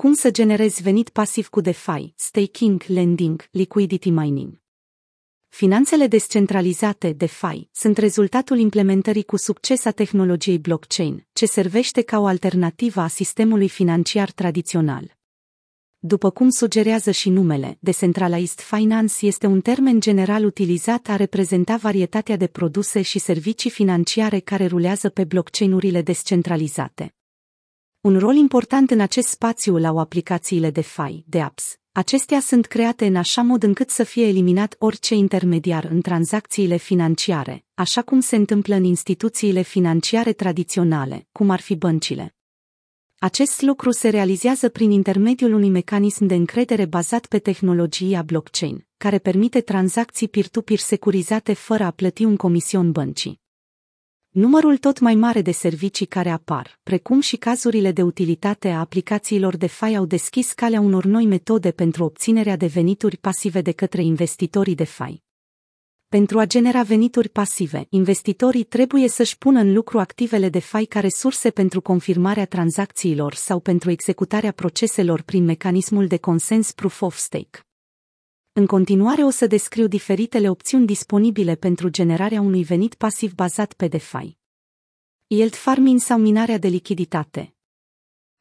Cum să generezi venit pasiv cu DeFi, staking, lending, liquidity mining. Finanțele descentralizate, DeFi, sunt rezultatul implementării cu succes a tehnologiei blockchain, ce servește ca o alternativă a sistemului financiar tradițional. După cum sugerează și numele, Decentralized Finance este un termen general utilizat a reprezenta varietatea de produse și servicii financiare care rulează pe blockchain-urile descentralizate. Un rol important în acest spațiu îl au aplicațiile DeFi, de apps. Acestea sunt create în așa mod încât să fie eliminat orice intermediar în tranzacțiile financiare, așa cum se întâmplă în instituțiile financiare tradiționale, cum ar fi băncile. Acest lucru se realizează prin intermediul unui mecanism de încredere bazat pe tehnologia blockchain, care permite tranzacții peer-to-peer securizate fără a plăti un comision băncii. Numărul tot mai mare de servicii care apar, precum și cazurile de utilitate a aplicațiilor de FI au deschis calea unor noi metode pentru obținerea de venituri pasive de către investitorii de FI. Pentru a genera venituri pasive, investitorii trebuie să-și pună în lucru activele de fai ca resurse pentru confirmarea tranzacțiilor sau pentru executarea proceselor prin mecanismul de consens Proof of Stake. În continuare o să descriu diferitele opțiuni disponibile pentru generarea unui venit pasiv bazat pe DeFi. Yield farming sau minarea de lichiditate.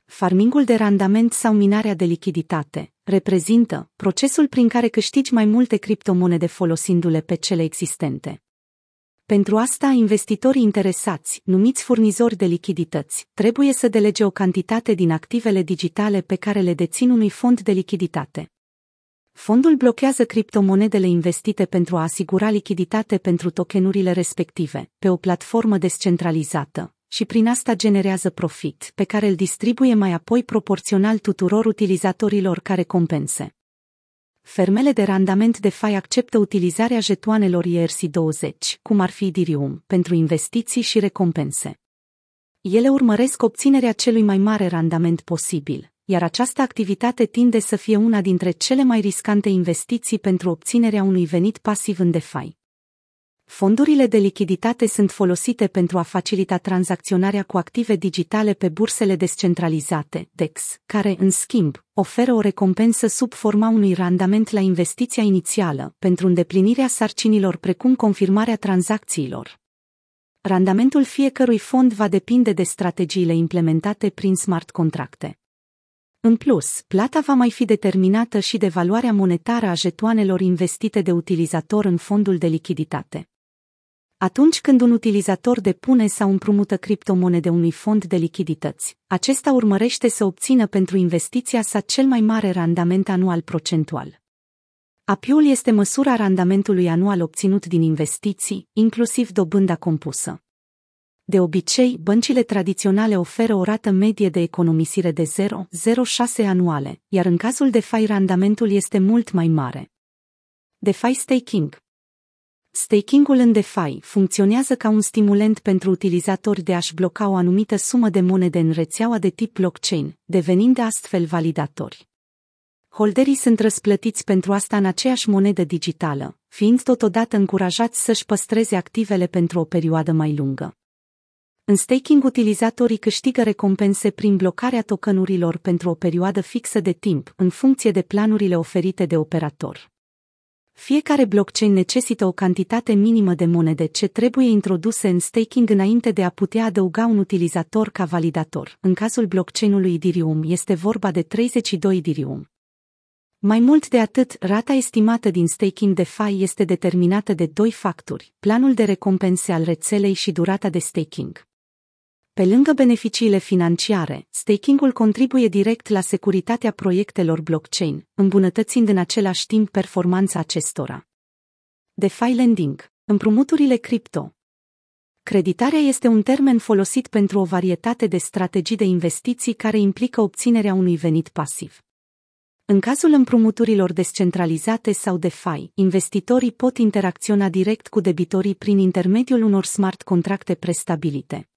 Farmingul de randament sau minarea de lichiditate reprezintă procesul prin care câștigi mai multe criptomonede folosindu-le pe cele existente. Pentru asta, investitorii interesați, numiți furnizori de lichidități, trebuie să delege o cantitate din activele digitale pe care le dețin unui fond de lichiditate. Fondul blochează criptomonedele investite pentru a asigura lichiditate pentru tokenurile respective, pe o platformă descentralizată, și prin asta generează profit, pe care îl distribuie mai apoi proporțional tuturor utilizatorilor care compense. Fermele de randament de fai acceptă utilizarea jetoanelor ERC20, cum ar fi Ethereum, pentru investiții și recompense. Ele urmăresc obținerea celui mai mare randament posibil, iar această activitate tinde să fie una dintre cele mai riscante investiții pentru obținerea unui venit pasiv în DeFi. Fondurile de lichiditate sunt folosite pentru a facilita tranzacționarea cu active digitale pe bursele descentralizate, DEX, care, în schimb, oferă o recompensă sub forma unui randament la investiția inițială, pentru îndeplinirea sarcinilor precum confirmarea tranzacțiilor. Randamentul fiecărui fond va depinde de strategiile implementate prin smart contracte. În plus, plata va mai fi determinată și de valoarea monetară a jetoanelor investite de utilizator în fondul de lichiditate. Atunci când un utilizator depune sau împrumută criptomonede unui fond de lichidități, acesta urmărește să obțină pentru investiția sa cel mai mare randament anual procentual. API-ul este măsura randamentului anual obținut din investiții, inclusiv dobânda compusă. De obicei, băncile tradiționale oferă o rată medie de economisire de 0,06 anuale, iar în cazul de FI randamentul este mult mai mare. DeFi Staking Stakingul în DeFi funcționează ca un stimulent pentru utilizatori de a-și bloca o anumită sumă de monede în rețeaua de tip blockchain, devenind astfel validatori. Holderii sunt răsplătiți pentru asta în aceeași monedă digitală, fiind totodată încurajați să-și păstreze activele pentru o perioadă mai lungă. În staking, utilizatorii câștigă recompense prin blocarea tokenurilor pentru o perioadă fixă de timp, în funcție de planurile oferite de operator. Fiecare blockchain necesită o cantitate minimă de monede ce trebuie introduse în staking înainte de a putea adăuga un utilizator ca validator. În cazul blockchain-ului Ethereum este vorba de 32 Ethereum. Mai mult de atât, rata estimată din staking DeFi este determinată de doi factori, planul de recompense al rețelei și durata de staking. Pe lângă beneficiile financiare, staking-ul contribuie direct la securitatea proiectelor blockchain, îmbunătățind în același timp performanța acestora. DeFi Lending, împrumuturile cripto. Creditarea este un termen folosit pentru o varietate de strategii de investiții care implică obținerea unui venit pasiv. În cazul împrumuturilor descentralizate sau DeFi, investitorii pot interacționa direct cu debitorii prin intermediul unor smart contracte prestabilite.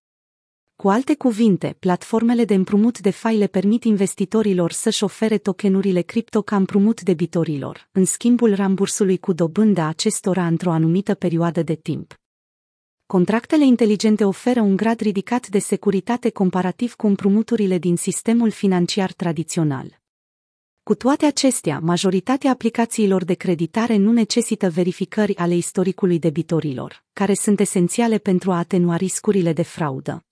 Cu alte cuvinte, platformele de împrumut de fai le permit investitorilor să-și ofere tokenurile cripto ca împrumut debitorilor, în schimbul rambursului cu dobânda acestora într-o anumită perioadă de timp. Contractele inteligente oferă un grad ridicat de securitate comparativ cu împrumuturile din sistemul financiar tradițional. Cu toate acestea, majoritatea aplicațiilor de creditare nu necesită verificări ale istoricului debitorilor, care sunt esențiale pentru a atenua riscurile de fraudă.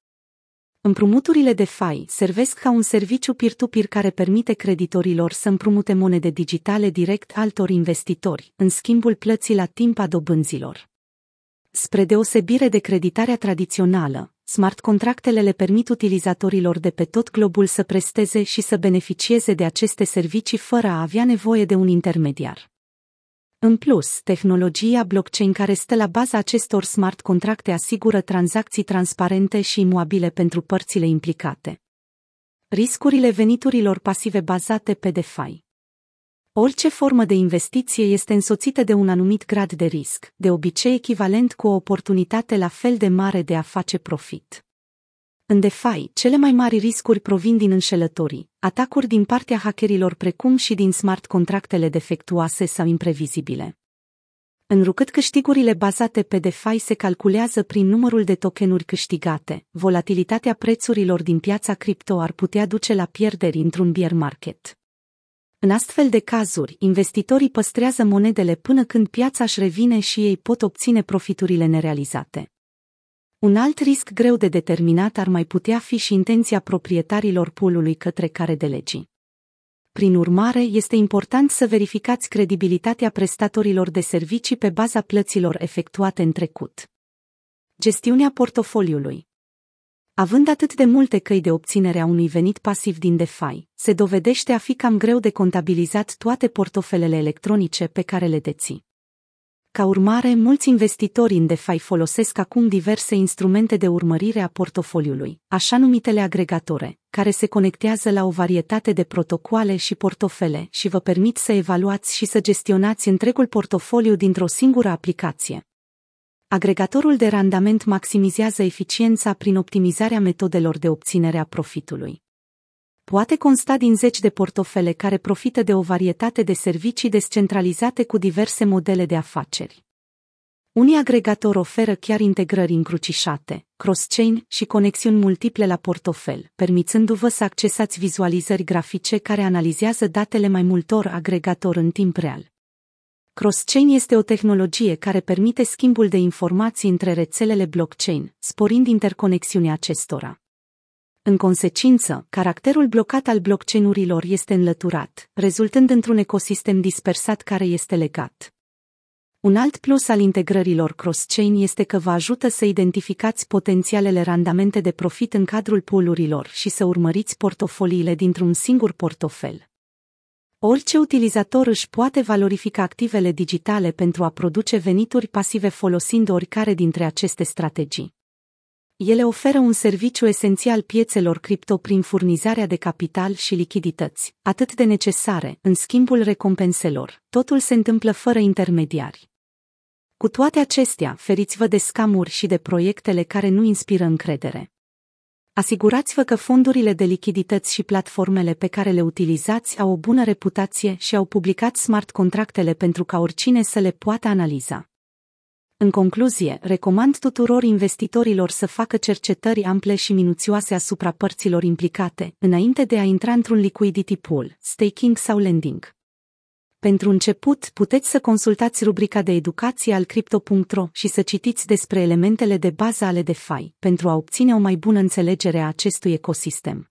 Împrumuturile de FI servesc ca un serviciu peer-to-peer care permite creditorilor să împrumute monede digitale direct altor investitori, în schimbul plății la timp a dobânzilor. Spre deosebire de creditarea tradițională, smart contractele le permit utilizatorilor de pe tot globul să presteze și să beneficieze de aceste servicii fără a avea nevoie de un intermediar. În plus, tehnologia blockchain care stă la baza acestor smart contracte asigură tranzacții transparente și imobile pentru părțile implicate. Riscurile veniturilor pasive bazate pe DeFi Orice formă de investiție este însoțită de un anumit grad de risc, de obicei echivalent cu o oportunitate la fel de mare de a face profit. În DeFi, cele mai mari riscuri provin din înșelătorii, atacuri din partea hackerilor precum și din smart contractele defectuoase sau imprevizibile. Înrucât câștigurile bazate pe DeFi se calculează prin numărul de tokenuri câștigate, volatilitatea prețurilor din piața cripto ar putea duce la pierderi într-un bear market. În astfel de cazuri, investitorii păstrează monedele până când piața își revine și ei pot obține profiturile nerealizate. Un alt risc greu de determinat ar mai putea fi și intenția proprietarilor poolului către care delegii. Prin urmare, este important să verificați credibilitatea prestatorilor de servicii pe baza plăților efectuate în trecut. Gestiunea portofoliului Având atât de multe căi de obținere a unui venit pasiv din DeFi, se dovedește a fi cam greu de contabilizat toate portofelele electronice pe care le deții. Ca urmare, mulți investitori în DeFi folosesc acum diverse instrumente de urmărire a portofoliului, așa numitele agregatore, care se conectează la o varietate de protocoale și portofele și vă permit să evaluați și să gestionați întregul portofoliu dintr-o singură aplicație. Agregatorul de randament maximizează eficiența prin optimizarea metodelor de obținere a profitului. Poate consta din zeci de portofele care profită de o varietate de servicii descentralizate cu diverse modele de afaceri. Unii agregatori oferă chiar integrări încrucișate, cross-chain și conexiuni multiple la portofel, permițându-vă să accesați vizualizări grafice care analizează datele mai multor agregatori în timp real. Cross-chain este o tehnologie care permite schimbul de informații între rețelele blockchain, sporind interconexiunea acestora. În consecință, caracterul blocat al blockchain-urilor este înlăturat, rezultând într-un ecosistem dispersat care este legat. Un alt plus al integrărilor cross-chain este că vă ajută să identificați potențialele randamente de profit în cadrul poolurilor și să urmăriți portofoliile dintr-un singur portofel. Orice utilizator își poate valorifica activele digitale pentru a produce venituri pasive folosind oricare dintre aceste strategii. Ele oferă un serviciu esențial piețelor cripto prin furnizarea de capital și lichidități, atât de necesare, în schimbul recompenselor. Totul se întâmplă fără intermediari. Cu toate acestea, feriți-vă de scamuri și de proiectele care nu inspiră încredere. Asigurați-vă că fondurile de lichidități și platformele pe care le utilizați au o bună reputație și au publicat smart contractele pentru ca oricine să le poată analiza. În concluzie, recomand tuturor investitorilor să facă cercetări ample și minuțioase asupra părților implicate, înainte de a intra într-un liquidity pool, staking sau lending. Pentru început, puteți să consultați rubrica de educație al Crypto.ro și să citiți despre elementele de bază ale DeFi, pentru a obține o mai bună înțelegere a acestui ecosistem.